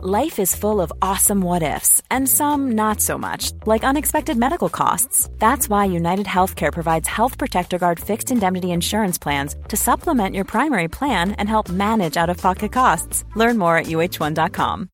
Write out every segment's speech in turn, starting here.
Life is full of awesome what ifs, and some not so much, like unexpected medical costs. That's why United Healthcare provides Health Protector Guard fixed indemnity insurance plans to supplement your primary plan and help manage out of pocket costs. Learn more at uh1.com.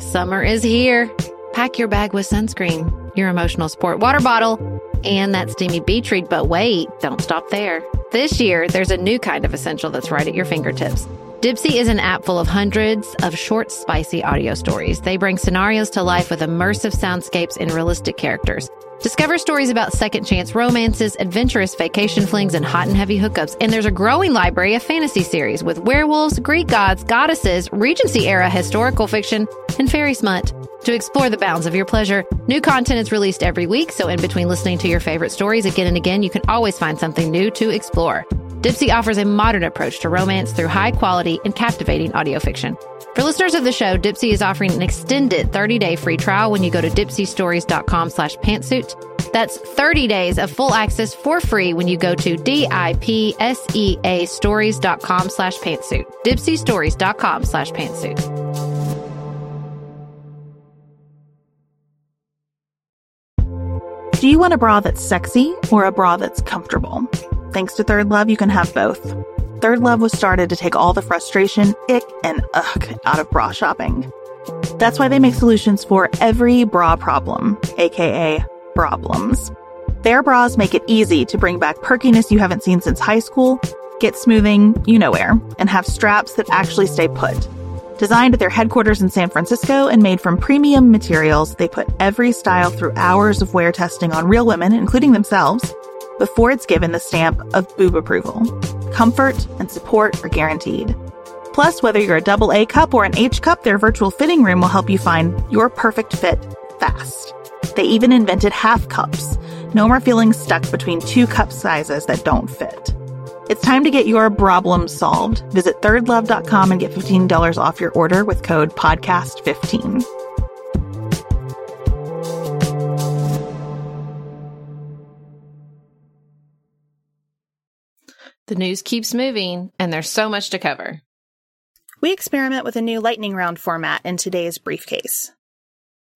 Summer is here. Pack your bag with sunscreen, your emotional support water bottle, and that steamy beach read. But wait, don't stop there. This year, there's a new kind of essential that's right at your fingertips. Dipsea is an app full of hundreds of short, spicy audio stories. They bring scenarios to life with immersive soundscapes and realistic characters. Discover stories about second chance romances, adventurous vacation flings, and hot and heavy hookups. And there's a growing library of fantasy series with werewolves, Greek gods, goddesses, Regency era historical fiction, and fairy smut. To explore the bounds of your pleasure, new content is released every week. So in between listening to your favorite stories again and again, you can always find something new to explore. Dipsea offers a modern approach to romance through high quality and captivating audio fiction. For listeners of the show, Dipsea is offering an extended 30-day free trial when you go to dipseastories.com slash pantsuit. That's 30 days of full access for free when you go to D-I-P-S-E-A stories.com slash pantsuit. Dipseastories.com slash pantsuit. Do you want a bra that's sexy or a bra that's comfortable? Thanks to Third Love, you can have both. Third Love was started to take all the frustration, ick, and ugh out of bra shopping. That's why they make solutions for every bra problem, aka problems. Their bras make it easy to bring back perkiness you haven't seen since high school, get smoothing, you know where, and have straps that actually stay put. Designed at their headquarters in San Francisco and made from premium materials, they put every style through hours of wear testing on real women, including themselves, before it's given the stamp of boob approval. Comfort and support are guaranteed. Plus, whether you're a double A cup or an H cup, their virtual fitting room will help you find your perfect fit fast. They even invented half cups. No more feeling stuck between two cup sizes that don't fit. It's time to get your problem solved. Visit thirdlove.com and get $15 off your order with code podcast15. The news keeps moving, and there's so much to cover. We experiment with a new lightning round format in today's briefcase.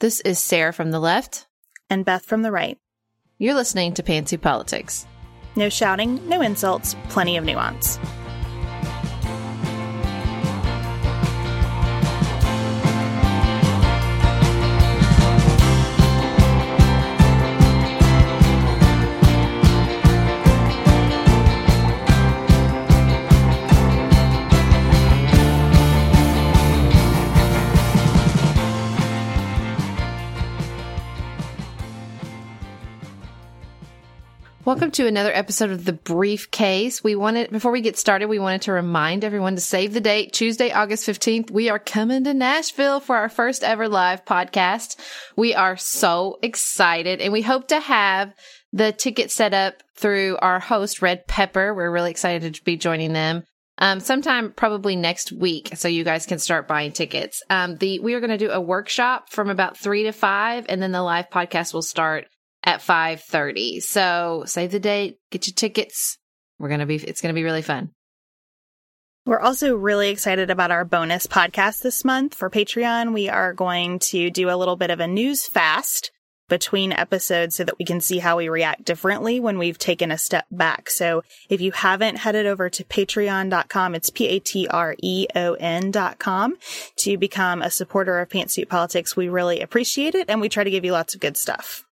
This is Sarah from the left. And Beth from the right. You're listening to Pantsuit Politics. No shouting, no insults, plenty of nuance. Welcome to another episode of The Briefcase. We wanted, before we get started, we wanted to remind everyone to save the date, Tuesday, August 15th. We are coming to Nashville for our first ever live podcast. We are so excited and we hope to have the ticket set up through our host, Red Pepper. We're really excited to be joining them. Um, sometime probably next week, so you guys can start buying tickets. Um, the we are going to do a workshop from about three to five, and then the live podcast will start at 5:30. So save the date, get your tickets. We're going to be it's going to be really fun. We're also really excited about our bonus podcast this month for Patreon. We are going to do a little bit of a news fast between episodes so that we can see how we react differently when we've taken a step back. So if you haven't headed over to patreon.com, it's P-A-T-R-E-O-N dot com to become a supporter of Pantsuit Politics. We really appreciate it and we try to give you lots of good stuff.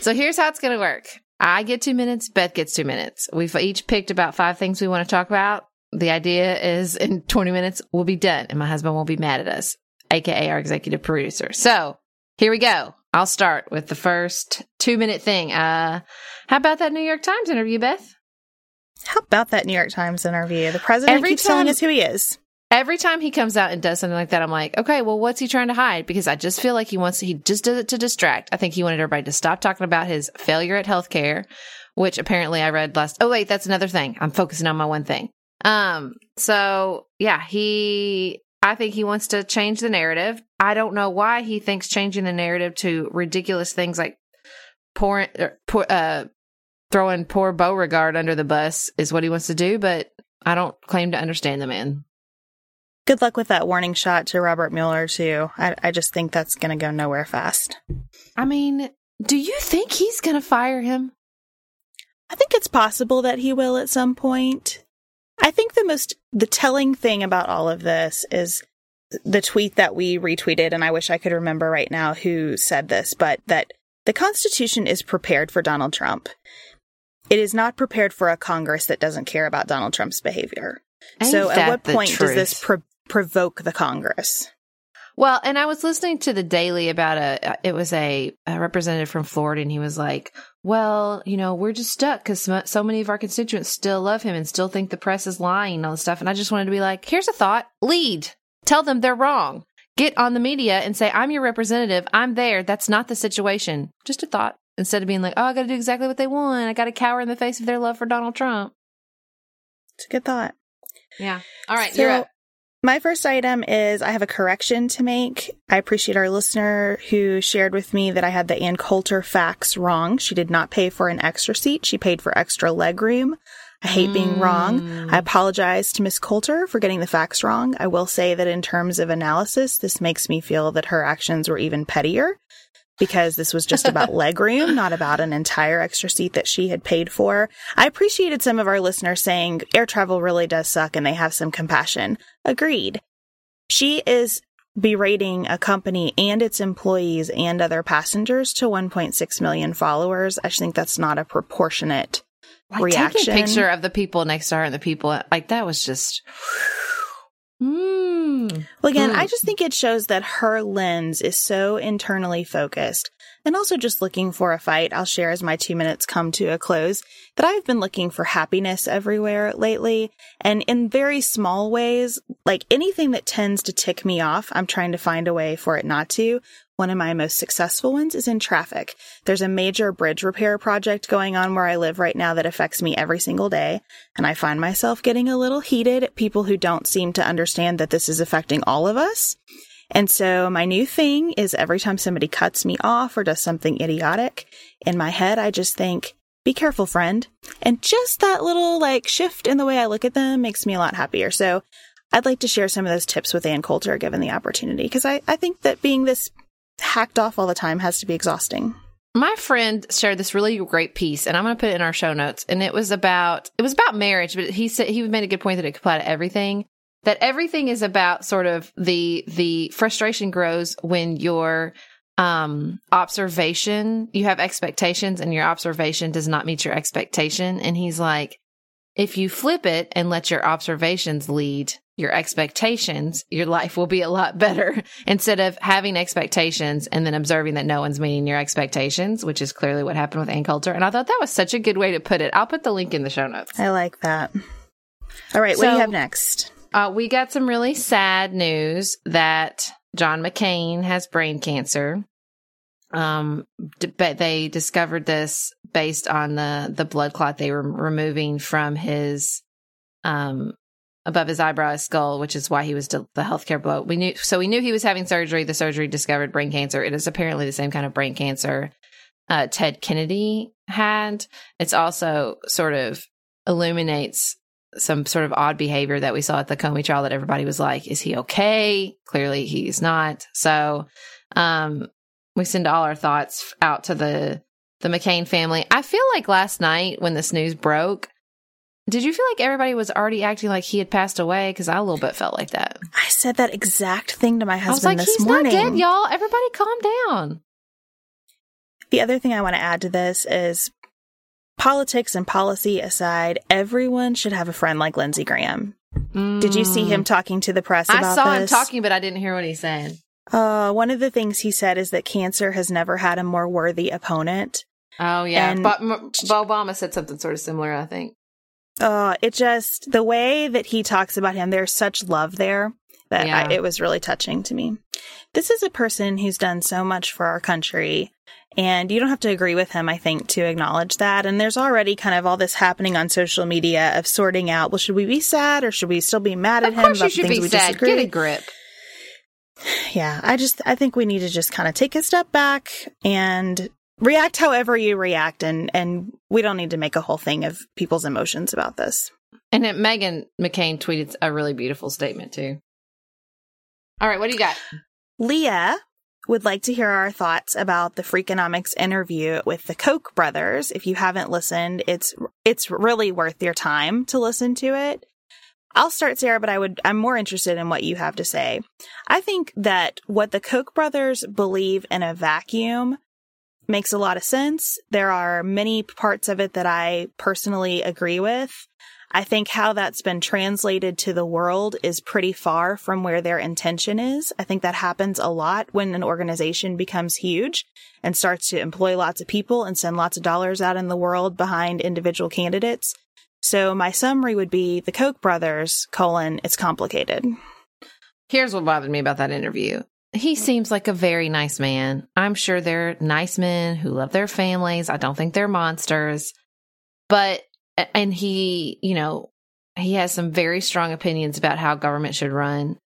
So here's how it's going to work. I get two minutes. Beth gets two minutes. We've each picked about five things we want to talk about. The idea is in 20 minutes, we'll be done and my husband won't be mad at us, AKA our executive producer. So here we go. I'll start with the first two minute thing. Uh, how about that New York Times interview, Beth? How about that New York Times interview? The president Every keeps time- telling us who he is. Every time he comes out and does something like that, I'm like, okay, well, what's he trying to hide? Because I just feel like he wants, he just does it to distract. I think he wanted everybody to stop talking about his failure at healthcare, which apparently I read last. Oh, wait, that's another thing. I'm focusing on my one thing. Um, so yeah, he, I think he wants to change the narrative. I don't know why he thinks changing the narrative to ridiculous things like pouring, er, pour, uh, throwing poor Beauregard under the bus is what he wants to do, but I don't claim to understand the man. Good luck with that warning shot to Robert Mueller, too. I, I just think that's going to go nowhere fast. I mean, do you think he's going to fire him? I think it's possible that he will at some point. I think the most, the telling thing about all of this is the tweet that we retweeted, and I wish I could remember right now who said this, but that the Constitution is prepared for Donald Trump. It is not prepared for a Congress that doesn't care about Donald Trump's behavior. Ain't so, at what point does this truth? Pro- provoke the Congress? Well, and I was listening to the Daily about a, it was a, a representative from Florida, and he was like, well, you know, we're just stuck because so, so many of our constituents still love him and still think the press is lying and all this stuff. And I just wanted to be like, here's a thought lead, tell them they're wrong. Get on the media and say, I'm your representative. I'm there. That's not the situation. Just a thought. Instead of being like, oh, I got to do exactly what they want. I got to cower in the face of their love for Donald Trump. It's a good thought. Yeah. All right. So, you're up. My first item is I have a correction to make. I appreciate our listener who shared with me that I had the Ann Coulter facts wrong. She did not pay for an extra seat. She paid for extra legroom. I hate being mm. wrong. I apologize to Miss Coulter for getting the facts wrong. I will say that in terms of analysis, this makes me feel that her actions were even pettier because this was just about legroom, not about an entire extra seat that she had paid for. I appreciated some of our listeners saying air travel really does suck and they have some compassion. Agreed. She is berating a company and its employees and other passengers to 1.6 million followers. I think that's not a proportionate Like, reaction. Take a picture of the people next to her and the people like that was just. Mm. Well, again, Hmm. I just think it shows that her lens is so internally focused and also just looking for a fight. I'll share as my two minutes come to a close that I've been looking for happiness everywhere lately and in very small ways, like anything that tends to tick me off, I'm trying to find a way for it not to. One of my most successful ones is in traffic. There's a major bridge repair project going on where I live right now that affects me every single day. And I find myself getting a little heated at people who don't seem to understand that this is affecting all of us. And so my new thing is every time somebody cuts me off or does something idiotic, in my head, I just think, be careful, friend. And just that little like shift in the way I look at them makes me a lot happier. So I'd like to share some of those tips with Ann Coulter given the opportunity because I, I think that being this hacked off all the time has to be exhausting. My friend shared this really great piece, and I'm going to put it in our show notes. And it was about it was about marriage, but he said he made a good point that it could apply to everything. That everything is about sort of the the frustration grows when your um observation you have expectations and your observation does not meet your expectation and he's like if you flip it and let your observations lead your expectations, your life will be a lot better instead of having expectations and then observing that no one's meeting your expectations, which is clearly what happened with Ann Coulter. And I thought that was such a good way to put it. I'll put the link in the show notes. I like that. All right, what do So- you have next? Uh, we got some really sad news that John McCain has brain cancer. Um, d- but they discovered this based on the the blood clot they were removing from his um above his eyebrow his skull, which is why he was de- the healthcare blow. We knew so we knew he was having surgery. The surgery discovered brain cancer. It is apparently the same kind of brain cancer uh, Ted Kennedy had. It's also sort of illuminates some sort of odd behavior that we saw at the Comey trial that everybody was like, is he okay? Clearly he's not. So, um, we send all our thoughts out to the, the McCain family. I feel like last night when this news broke, did you feel like everybody was already acting like he had passed away? Cause I a little bit felt like that. I said that exact thing to my I was husband like, this he's morning. not dead, y'all. Everybody calm down. The other thing I want to add to this is politics and policy aside, everyone should have a friend like Lindsey Graham. Did you see him talking to the press I saw him talking, but I didn't hear what he said. Uh, one of the things he said is that cancer has never had a more worthy opponent. Oh yeah, And- but M- Obama said something sort of similar. I think. Uh, it just, the way that he talks about him, there's such love there that Yeah. I, it was really touching to me. This is a person who's done so much for our country. And you don't have to agree with him, I think, to acknowledge that. And there's already kind of all this happening on social media of sorting out, well, should we be sad or should we still be mad at Of him course, you should be sad. disagree? Get a grip. Yeah, I just I think we need to just kind of take a step back and react however you react and and we don't need to make a whole thing of people's emotions about this. And then Meghan McCain tweeted a really beautiful statement too. All right, what do you got? Leah would like to hear our thoughts about the Freakonomics interview with the Koch brothers. If you haven't listened, it's it's really worth your time to listen to it. I'll start, Sarah, but I would I'm more interested in what you have to say. I think that what the Koch brothers believe in a vacuum makes a lot of sense. There are many parts of it that I personally agree with. I think how that's been translated to the world is pretty far from where their intention is. I think that happens a lot when an organization becomes huge and starts to employ lots of people and send lots of dollars out in the world behind individual candidates. So my summary would be the Koch brothers, colon, it's complicated. Here's what bothered me about that interview. He seems like a very nice man. I'm sure they're nice men who love their families. I don't think they're monsters. But and he, you know, he has some very strong opinions about how government should run.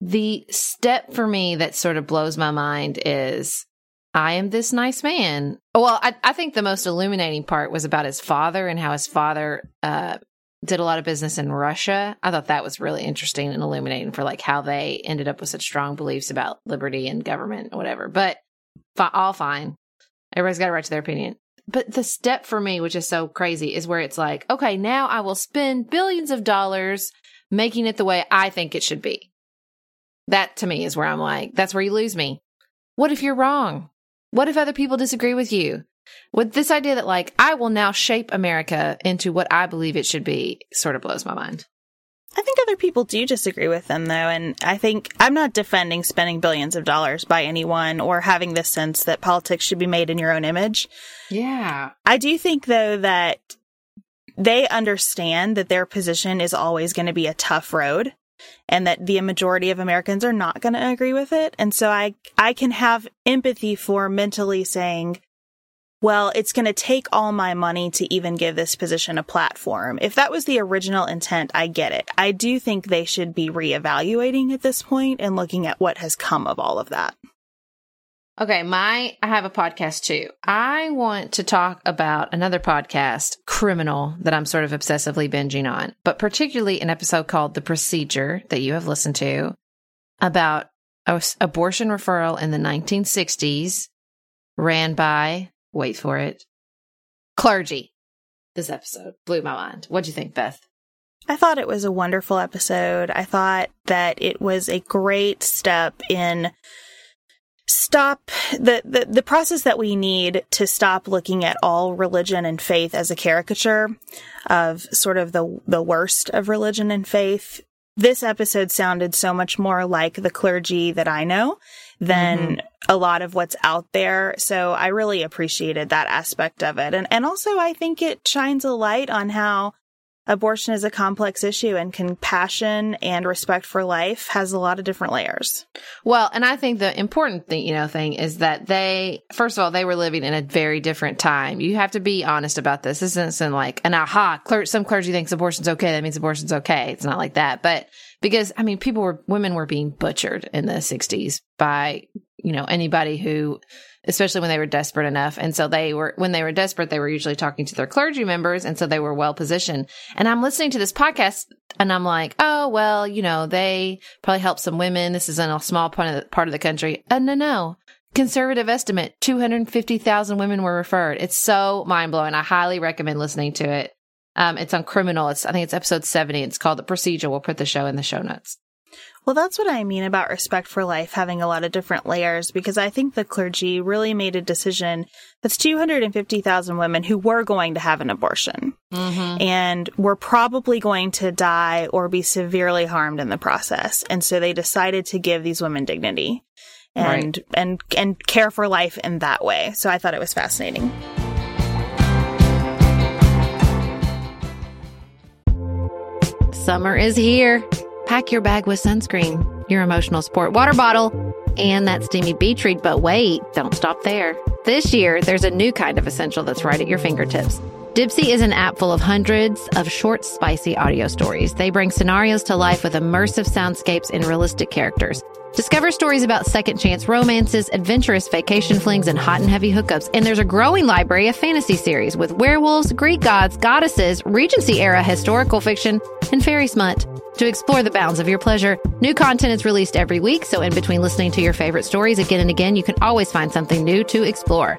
The step for me that sort of blows my mind is I am this nice man. Well, I, I think the most illuminating part was about his father and how his father uh, did a lot of business in Russia. I thought that was really interesting and illuminating for like how they ended up with such strong beliefs about liberty and government or whatever. But all fine. Everybody's got a right to their opinion. But the step for me, which is so crazy, is where it's like, okay, now I will spend billions of dollars making it the way I think it should be. That to me is where I'm like, that's where you lose me. What if you're wrong? What if other people disagree with you? With this idea that, like, I will now shape America into what I believe it should be, sort of blows my mind. I think other people do disagree with them though, and I think I'm not defending spending billions of dollars by anyone or having this sense that politics should be made in your own image. Yeah. I do think though that they understand that their position is always going to be a tough road and that the majority of Americans are not going to agree with it. And so I I can have empathy for mentally saying well, it's going to take all my money to even give this position a platform. If that was the original intent, I get it. I do think they should be reevaluating at this point and looking at what has come of all of that. Okay, my I have a podcast too. I want to talk about another podcast, Criminal, that I'm sort of obsessively binging on, but particularly an episode called The Procedure that you have listened to about abortion referral in the 1960s ran by wait for it, clergy. This episode blew my mind. What'd you think, Beth? I thought it was a wonderful episode. I thought that it was a great step in stop the, the, the process that we need to stop looking at all religion and faith as a caricature of sort of the the worst of religion and faith. This episode sounded so much more like the clergy that I know than mm-hmm. A lot of what's out there. So I really appreciated that aspect of it. And, and also I think it shines a light on how abortion is a complex issue and compassion and respect for life has a lot of different layers. Well, and I think the important thing, you know, thing is that they, first of all, they were living in a very different time. You have to be honest about this. This isn't like an aha, cler- some clergy thinks abortion's okay. That means abortion's okay. It's not like that. But because I mean, people were, women were being butchered in the 60s by, you know, anybody who, especially when they were desperate enough. And so they were, when they were desperate, they were usually talking to their clergy members. And so they were well positioned. And I'm listening to this podcast and I'm like, oh, well, you know, they probably help some women. This is in a small part of the, part of the country. Uh, no, no. Conservative estimate 250,000 women were referred. It's so mind blowing. I highly recommend listening to it. Um, it's on criminal. It's I think it's episode seventy. It's called the procedure. We'll put the show in the show notes. Well, that's what I mean about respect for life having a lot of different layers because I think the clergy really made a decision that's 250,000 women who were going to have an abortion mm-hmm. and were probably going to die or be severely harmed in the process. And so they decided to give these women dignity and, right. and, and care for life in that way. So I thought it was fascinating. Summer is here. Pack your bag with sunscreen, your emotional sport water bottle, and that steamy read. But wait, don't stop there. This year, there's a new kind of essential that's right at your fingertips. Dipsea is an app full of hundreds of short, spicy audio stories. They bring scenarios to life with immersive soundscapes and realistic characters. Discover stories about second chance romances, adventurous vacation flings, and hot and heavy hookups. And there's a growing library of fantasy series with werewolves, Greek gods, goddesses, Regency era historical fiction, and fairy smut. To explore the bounds of your pleasure, new content is released every week, so in between listening to your favorite stories again and again, you can always find something new to explore.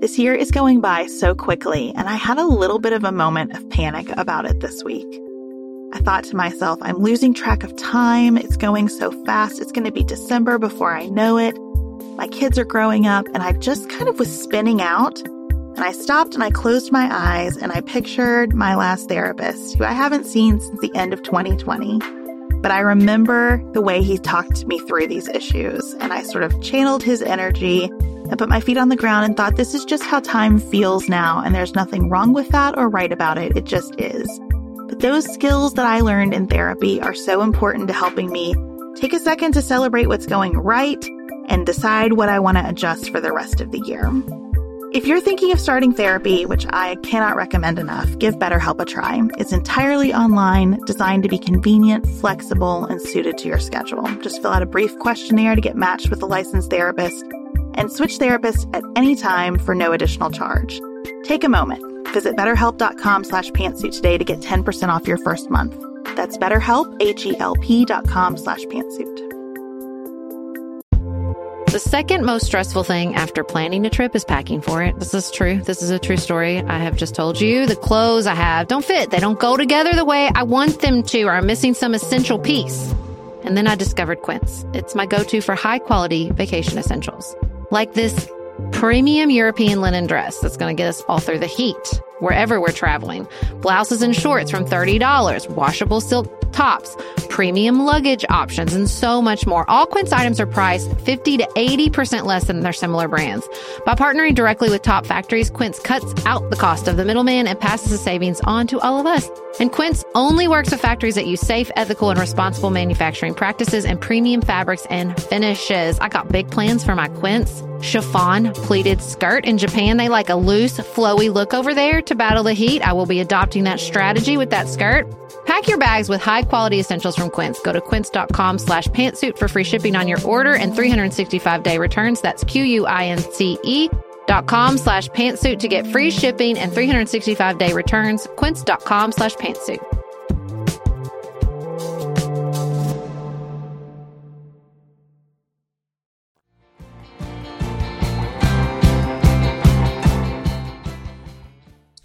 This year is going by so quickly, and I had a little bit of a moment of panic about it this week. I thought to myself, I'm losing track of time. It's going so fast. It's going to be December before I know it. My kids are growing up, and I just kind of was spinning out. And I stopped and I closed my eyes and I pictured my last therapist, who I haven't seen since the end of 2020. But I remember the way he talked me through these issues, and I sort of channeled his energy and put my feet on the ground and thought, this is just how time feels now, and there's nothing wrong with that or right about it. It just is. But those skills that I learned in therapy are so important to helping me take a second to celebrate what's going right and decide what I want to adjust for the rest of the year. If you're thinking of starting therapy, which I cannot recommend enough, give BetterHelp a try. It's entirely online, designed to be convenient, flexible, and suited to your schedule. Just fill out a brief questionnaire to get matched with a licensed therapist and switch therapists at any time for no additional charge. Take a moment. Visit betterhelp.com slash pantsuit today to get 10% off your first month. That's betterhelp, H-E-L-P dot slash pantsuit. The second most stressful thing after planning a trip is packing for it. This is true. This is a true story. I have just told you the clothes I have don't fit. They don't go together the way I want them to, or I'm missing some essential piece. And then I discovered Quince. It's my go-to for high quality vacation essentials. Like this premium European linen dress that's going to get us all through the heat wherever we're traveling. Blouses and shorts from $30, washable silk tops, premium luggage options, and so much more. All Quince items are priced 50 to 80% less than their similar brands. By partnering directly with top factories, Quince cuts out the cost of the middleman and passes the savings on to all of us. And Quince only works with factories that use safe, ethical, and responsible manufacturing practices and premium fabrics and finishes. I got big plans for my Quince chiffon pleated skirt. In Japan, they like a loose, flowy look over there to battle the heat. I will be adopting that strategy with that skirt. Pack your bags with high quality essentials from Quince. Go to quince.com slash pantsuit for free shipping on your order and 365 day returns. That's Q-U-I-N-C-E dot com slash pantsuit to get free shipping and 365 day returns. Quince.com slash pantsuit.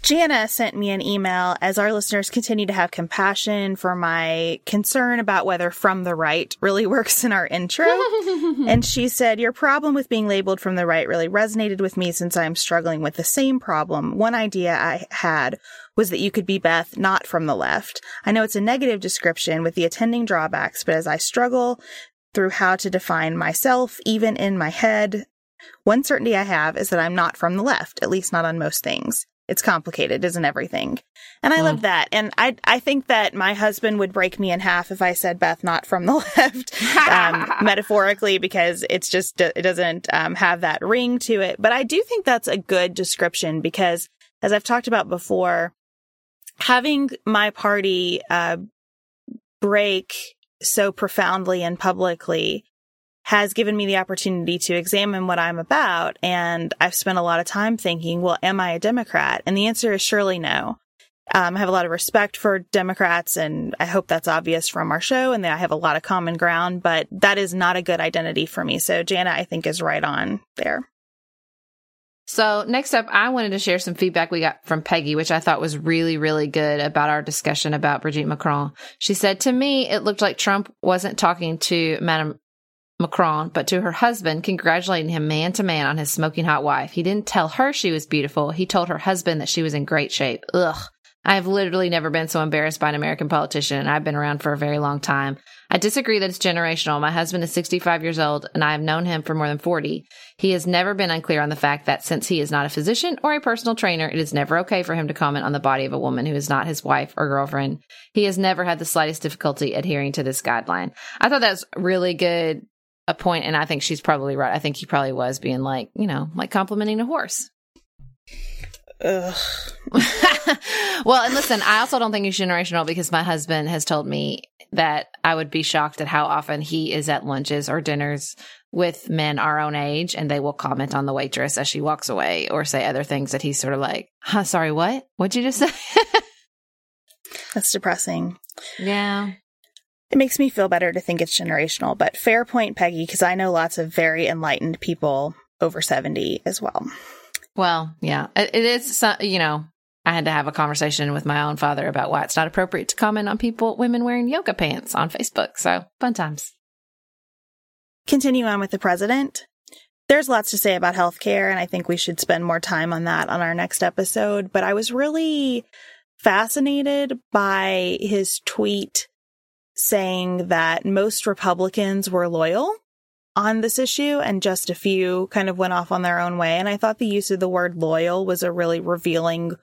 Jana sent me an email as our listeners continue to have compassion for my concern about whether from the right really works in our intro. and she said, Your problem with being labeled from the right really resonated with me since I'm struggling with the same problem. One idea I had was that you could be Beth not from the left. I know it's a negative description with the attending drawbacks, but as I struggle through how to define myself, even in my head, one certainty I have is that I'm not from the left, at least not on most things it's complicated, isn't everything? And I mm. love that. And I, I think that my husband would break me in half if I said Beth not from the left, um, metaphorically, because it's just, it doesn't, um, have that ring to it. But I do think that's a good description because as I've talked about before, having my party, uh, break so profoundly and publicly has given me the opportunity to examine what I'm about. And I've spent a lot of time thinking, well, am I a Democrat? And the answer is surely no. Um, I have a lot of respect for Democrats and I hope that's obvious from our show and that I have a lot of common ground, but that is not a good identity for me. So Jana, I think is right on there. So next up, I wanted to share some feedback we got from Peggy, which I thought was really, really good about our discussion about Brigitte Macron. She said, to me, it looked like Trump wasn't talking to Madame Macron, but to her husband, congratulating him man to man on his smoking hot wife. He didn't tell her she was beautiful. He told her husband that she was in great shape. Ugh. I have literally never been so embarrassed by an American politician, and I've been around for a very long time. I disagree that it's generational. My husband is 65 years old and I have known him for more than 40. He has never been unclear on the fact that since he is not a physician or a personal trainer, it is never okay for him to comment on the body of a woman who is not his wife or girlfriend. He has never had the slightest difficulty adhering to this guideline. I thought that was really good a point, and I think she's probably right. I think he probably was being like, you know, like complimenting a horse. Ugh. well, and listen, I also don't think it's generational because my husband has told me that I would be shocked at how often he is at lunches or dinners with men our own age and they will comment on the waitress as she walks away or say other things that he's sort of like, huh, sorry, what? What'd you just say? That's depressing. yeah. It makes me feel better to think it's generational, but fair point, Peggy, because I know lots of very enlightened people over 70 as well. Well, yeah, it, is, you know, I had to have a conversation with my own father about why it's not appropriate to comment on people, women wearing yoga pants on Facebook. So fun times. Continue on with the president. There's lots to say about healthcare, and I think we should spend more time on that on our next episode. But I was really fascinated by his tweet saying that most Republicans were loyal on this issue and just a few kind of went off on their own way. And I thought the use of the word loyal was a really revealing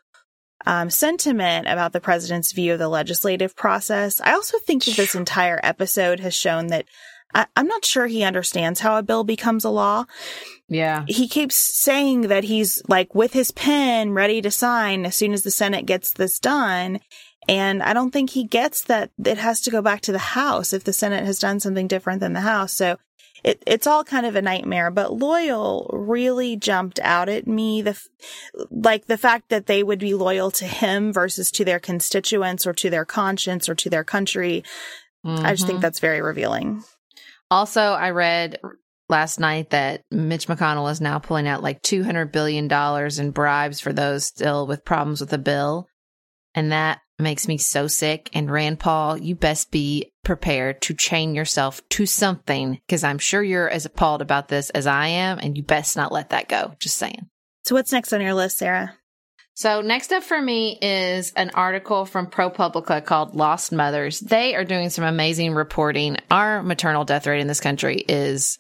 um, sentiment about the president's view of the legislative process. I also think that this entire episode has shown that I, I'm not sure he understands how a bill becomes a law. Yeah. He keeps saying that he's like with his pen ready to sign as soon as the Senate gets this done. And I don't think he gets that it has to go back to the House if the Senate has done something different than the House. So it, it's all kind of a nightmare, but loyal really jumped out at me. The, like the fact that they would be loyal to him versus to their constituents or to their conscience or to their country. I just think Mhm. that's very revealing. Also, I read last night that Mitch McConnell is now pulling out like $200 billion in bribes for those still with problems with the bill. And that makes me so sick. And Rand Paul, you best be prepared to chain yourself to something because I'm sure you're as appalled about this as I am. And you best not let that go. Just saying. So what's next on your list, Sarah? So next up for me is an article from ProPublica called Lost Mothers. They are doing some amazing reporting. Our maternal death rate in this country is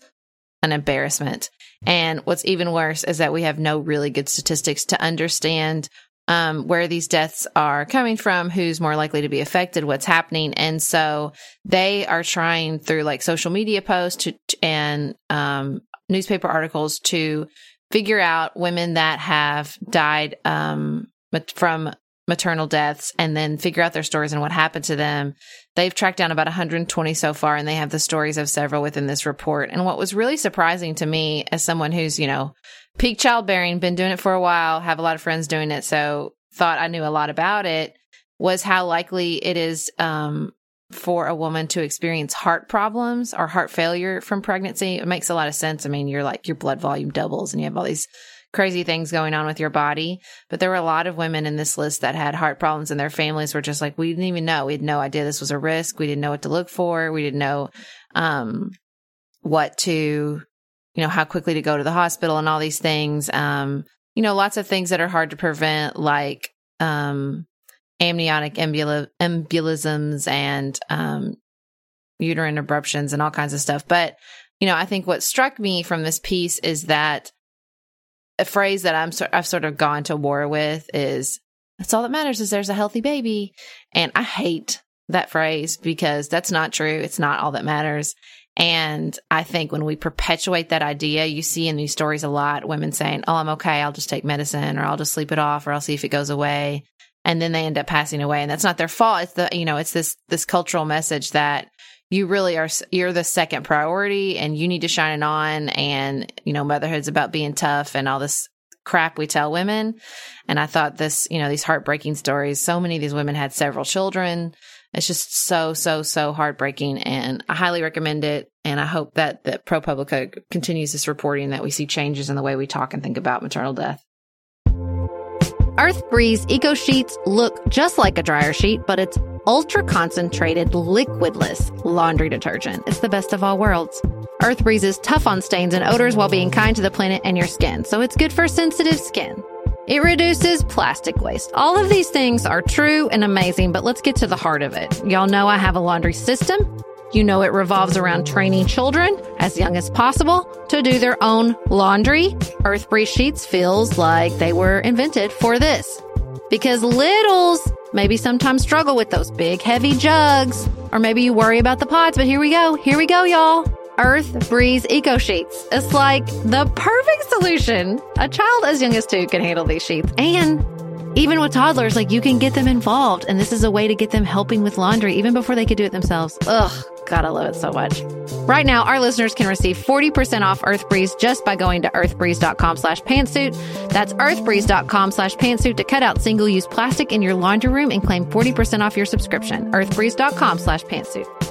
an embarrassment. And what's even worse is that we have no really good statistics to understand um, where these deaths are coming from, who's more likely to be affected, what's happening. And so they are trying through like social media posts and um, newspaper articles to figure out women that have died um, from maternal deaths and then figure out their stories and what happened to them. They've tracked down about 120 so far, and they have the stories of several within this report. And what was really surprising to me, as someone who's, you know, peak childbearing, been doing it for a while, have a lot of friends doing it, so thought I knew a lot about it, was how likely it is um, for a woman to experience heart problems or heart failure from pregnancy. It makes a lot of sense. I mean, you're like, your blood volume doubles and you have all these crazy things going on with your body. But there were a lot of women in this list that had heart problems and their families were just like, we didn't even know. We had no idea this was a risk. We didn't know what to look for. We didn't know, um, what to, you know, how quickly to go to the hospital and all these things. Um, you know, lots of things that are hard to prevent, like, um, amniotic emboli- embolisms and, um, uterine abruptions and all kinds of stuff. But, you know, I think what struck me from this piece is that a phrase that I'm I've sort of gone to war with is that's all that matters is there's a healthy baby. And I hate that phrase because that's not true. It's not all that matters. And I think when we perpetuate that idea, you see in these stories a lot women saying, Oh, I'm okay. I'll just take medicine or I'll just sleep it off or I'll see if it goes away. And then they end up passing away. And that's not their fault. It's the, you know, it's this, this cultural message that you really are, you're the second priority and you need to shine it on. And, you know, motherhood's about being tough and all this crap we tell women. And I thought this, you know, these heartbreaking stories, so many of these women had several children. It's just so, so, so heartbreaking. And I highly recommend it. And I hope that, that ProPublica continues this reporting that we see changes in the way we talk and think about maternal death. Earth Breeze Eco Sheets look just like a dryer sheet, but it's ultra concentrated, liquidless laundry detergent. It's the best of all worlds. Earth Breeze is tough on stains and odors while being kind to the planet and your skin, so it's good for sensitive skin. It reduces plastic waste. All of these things are true and amazing, but let's get to the heart of it. Y'all know I have a laundry system. You know it revolves around training children as young as possible to do their own laundry. Earth Breeze Sheets feels like they were invented for this. Because littles maybe sometimes struggle with those big heavy jugs, or maybe you worry about the pods, but here we go. Here we go, y'all. Earth Breeze Eco Sheets. It's like the perfect solution. A child as young as two can handle these sheets. And even with toddlers, like you can get them involved. And this is a way to get them helping with laundry even before they could do it themselves. Ugh, God, I love it so much. Right now, our listeners can receive 40% off Earth Breeze just by going to earthbreeze.com slash pantsuit. That's earthbreeze.com slash pantsuit to cut out single use plastic in your laundry room and claim 40% off your subscription. earthbreeze.com slash pantsuit.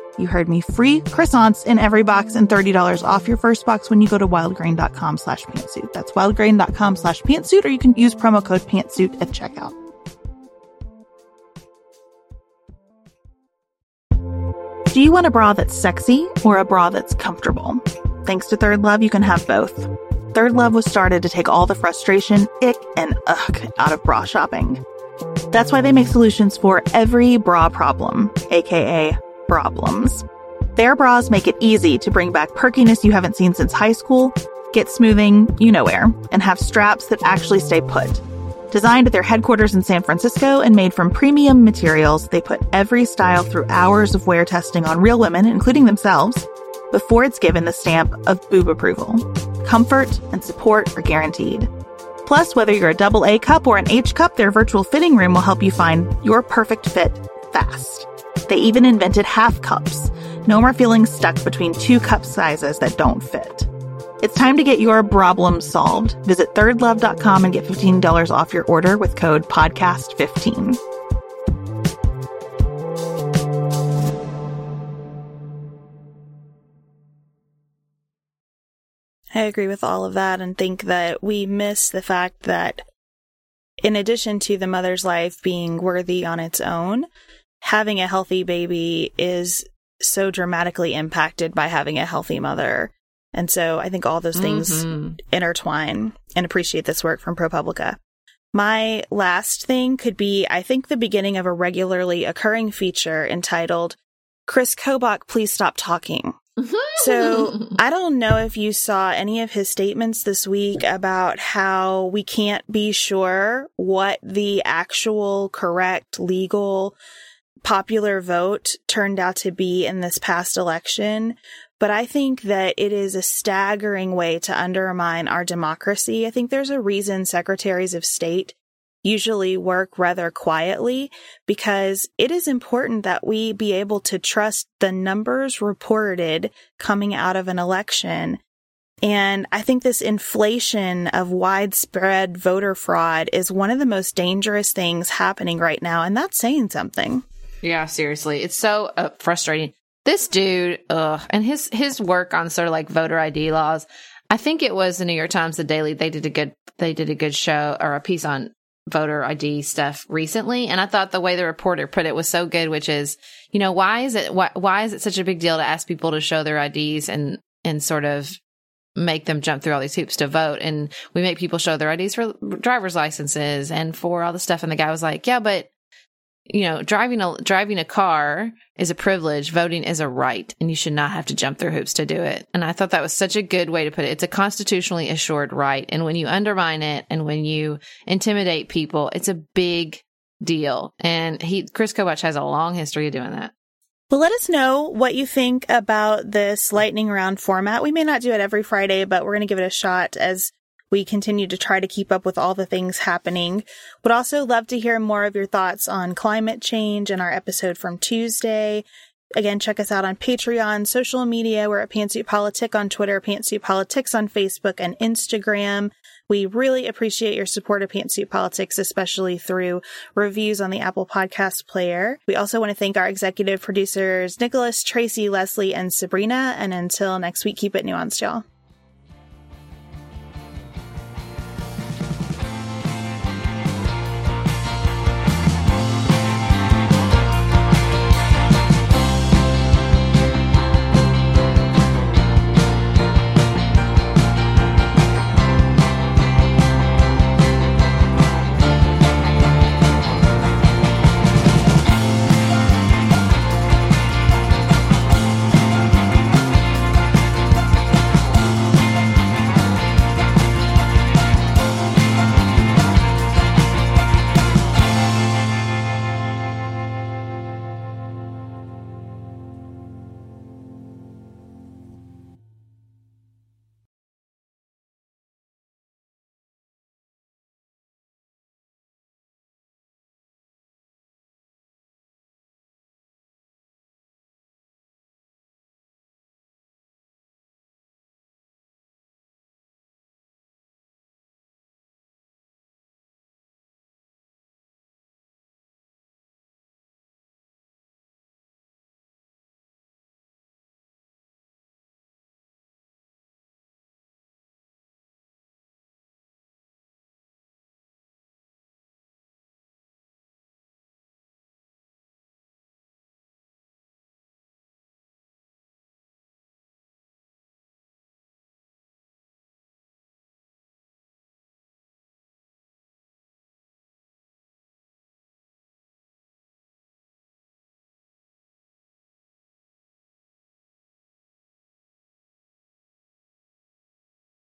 You heard me. Free croissants in every box and $30 off your first box when you go to wildgrain.com slash pantsuit. That's wildgrain.com slash pantsuit, or you can use promo code pantsuit at checkout. Do you want a bra that's sexy or a bra that's comfortable? Thanks to Third Love, you can have both. Third Love was started to take all the frustration, ick, and ugh out of bra shopping. That's why they make solutions for every bra problem, aka problems. Their bras make it easy to bring back perkiness you haven't seen since high school, get smoothing you know where, and have straps that actually stay put. Designed at their headquarters in San Francisco and made from premium materials, they put every style through hours of wear testing on real women, including themselves, before it's given the stamp of boob approval. Comfort and support are guaranteed. Plus, whether you're a double A cup or an H cup, their virtual fitting room will help you find your perfect fit fast. They even invented half cups. No more feeling stuck between two cup sizes that don't fit. It's time to get your problem solved. Visit thirdlove.com and get $15 off your order with code podcast15. I agree with all of that and think that we miss the fact that in addition to the mother's life being worthy on its own, having a healthy baby is so dramatically impacted by having a healthy mother. And so I think all those things mm-hmm. intertwine and appreciate this work from ProPublica. My last thing could be, I think, the beginning of a regularly occurring feature entitled Chris Kobach, Please Stop Talking. so I don't know if you saw any of his statements this week about how we can't be sure what the actual correct legal popular vote turned out to be in this past election. But I think that it is a staggering way to undermine our democracy. I think there's a reason secretaries of state usually work rather quietly because it is important that we be able to trust the numbers reported coming out of an election. And I think this inflation of widespread voter fraud is one of the most dangerous things happening right now. And that's saying something. Yeah, seriously. It's so uh, frustrating. This dude, ugh, and his his work on sort of like voter ID laws. I think it was the New York Times, the Daily. They did a good they did a good show or a piece on voter ID stuff recently, and I thought the way the reporter put it was so good, which is, you know, why is it why, why is it such a big deal to ask people to show their IDs and and sort of make them jump through all these hoops to vote and we make people show their IDs for driver's licenses and for all the stuff and the guy was like, "Yeah, but you know, driving a driving a car is a privilege, voting is a right, and you should not have to jump through hoops to do it. And I thought that was such a good way to put it. It's a constitutionally assured right, and when you undermine it and when you intimidate people, it's a big deal. And he Chris Kobach has a long history of doing that. Well, let us know what you think about this lightning round format. We may not do it every Friday, but we're going to give it a shot as we continue to try to keep up with all the things happening. Would also love to hear more of your thoughts on climate change in our episode from Tuesday. Again, check us out on Patreon, social media. We're at Pantsuit Politic on Twitter, Pantsuit Politics on Facebook and Instagram. We really appreciate your support of Pantsuit Politics, especially through reviews on the Apple Podcast player. We also want to thank our executive producers, Nicholas, Tracy, Leslie, and Sabrina. And until next week, keep it nuanced, y'all.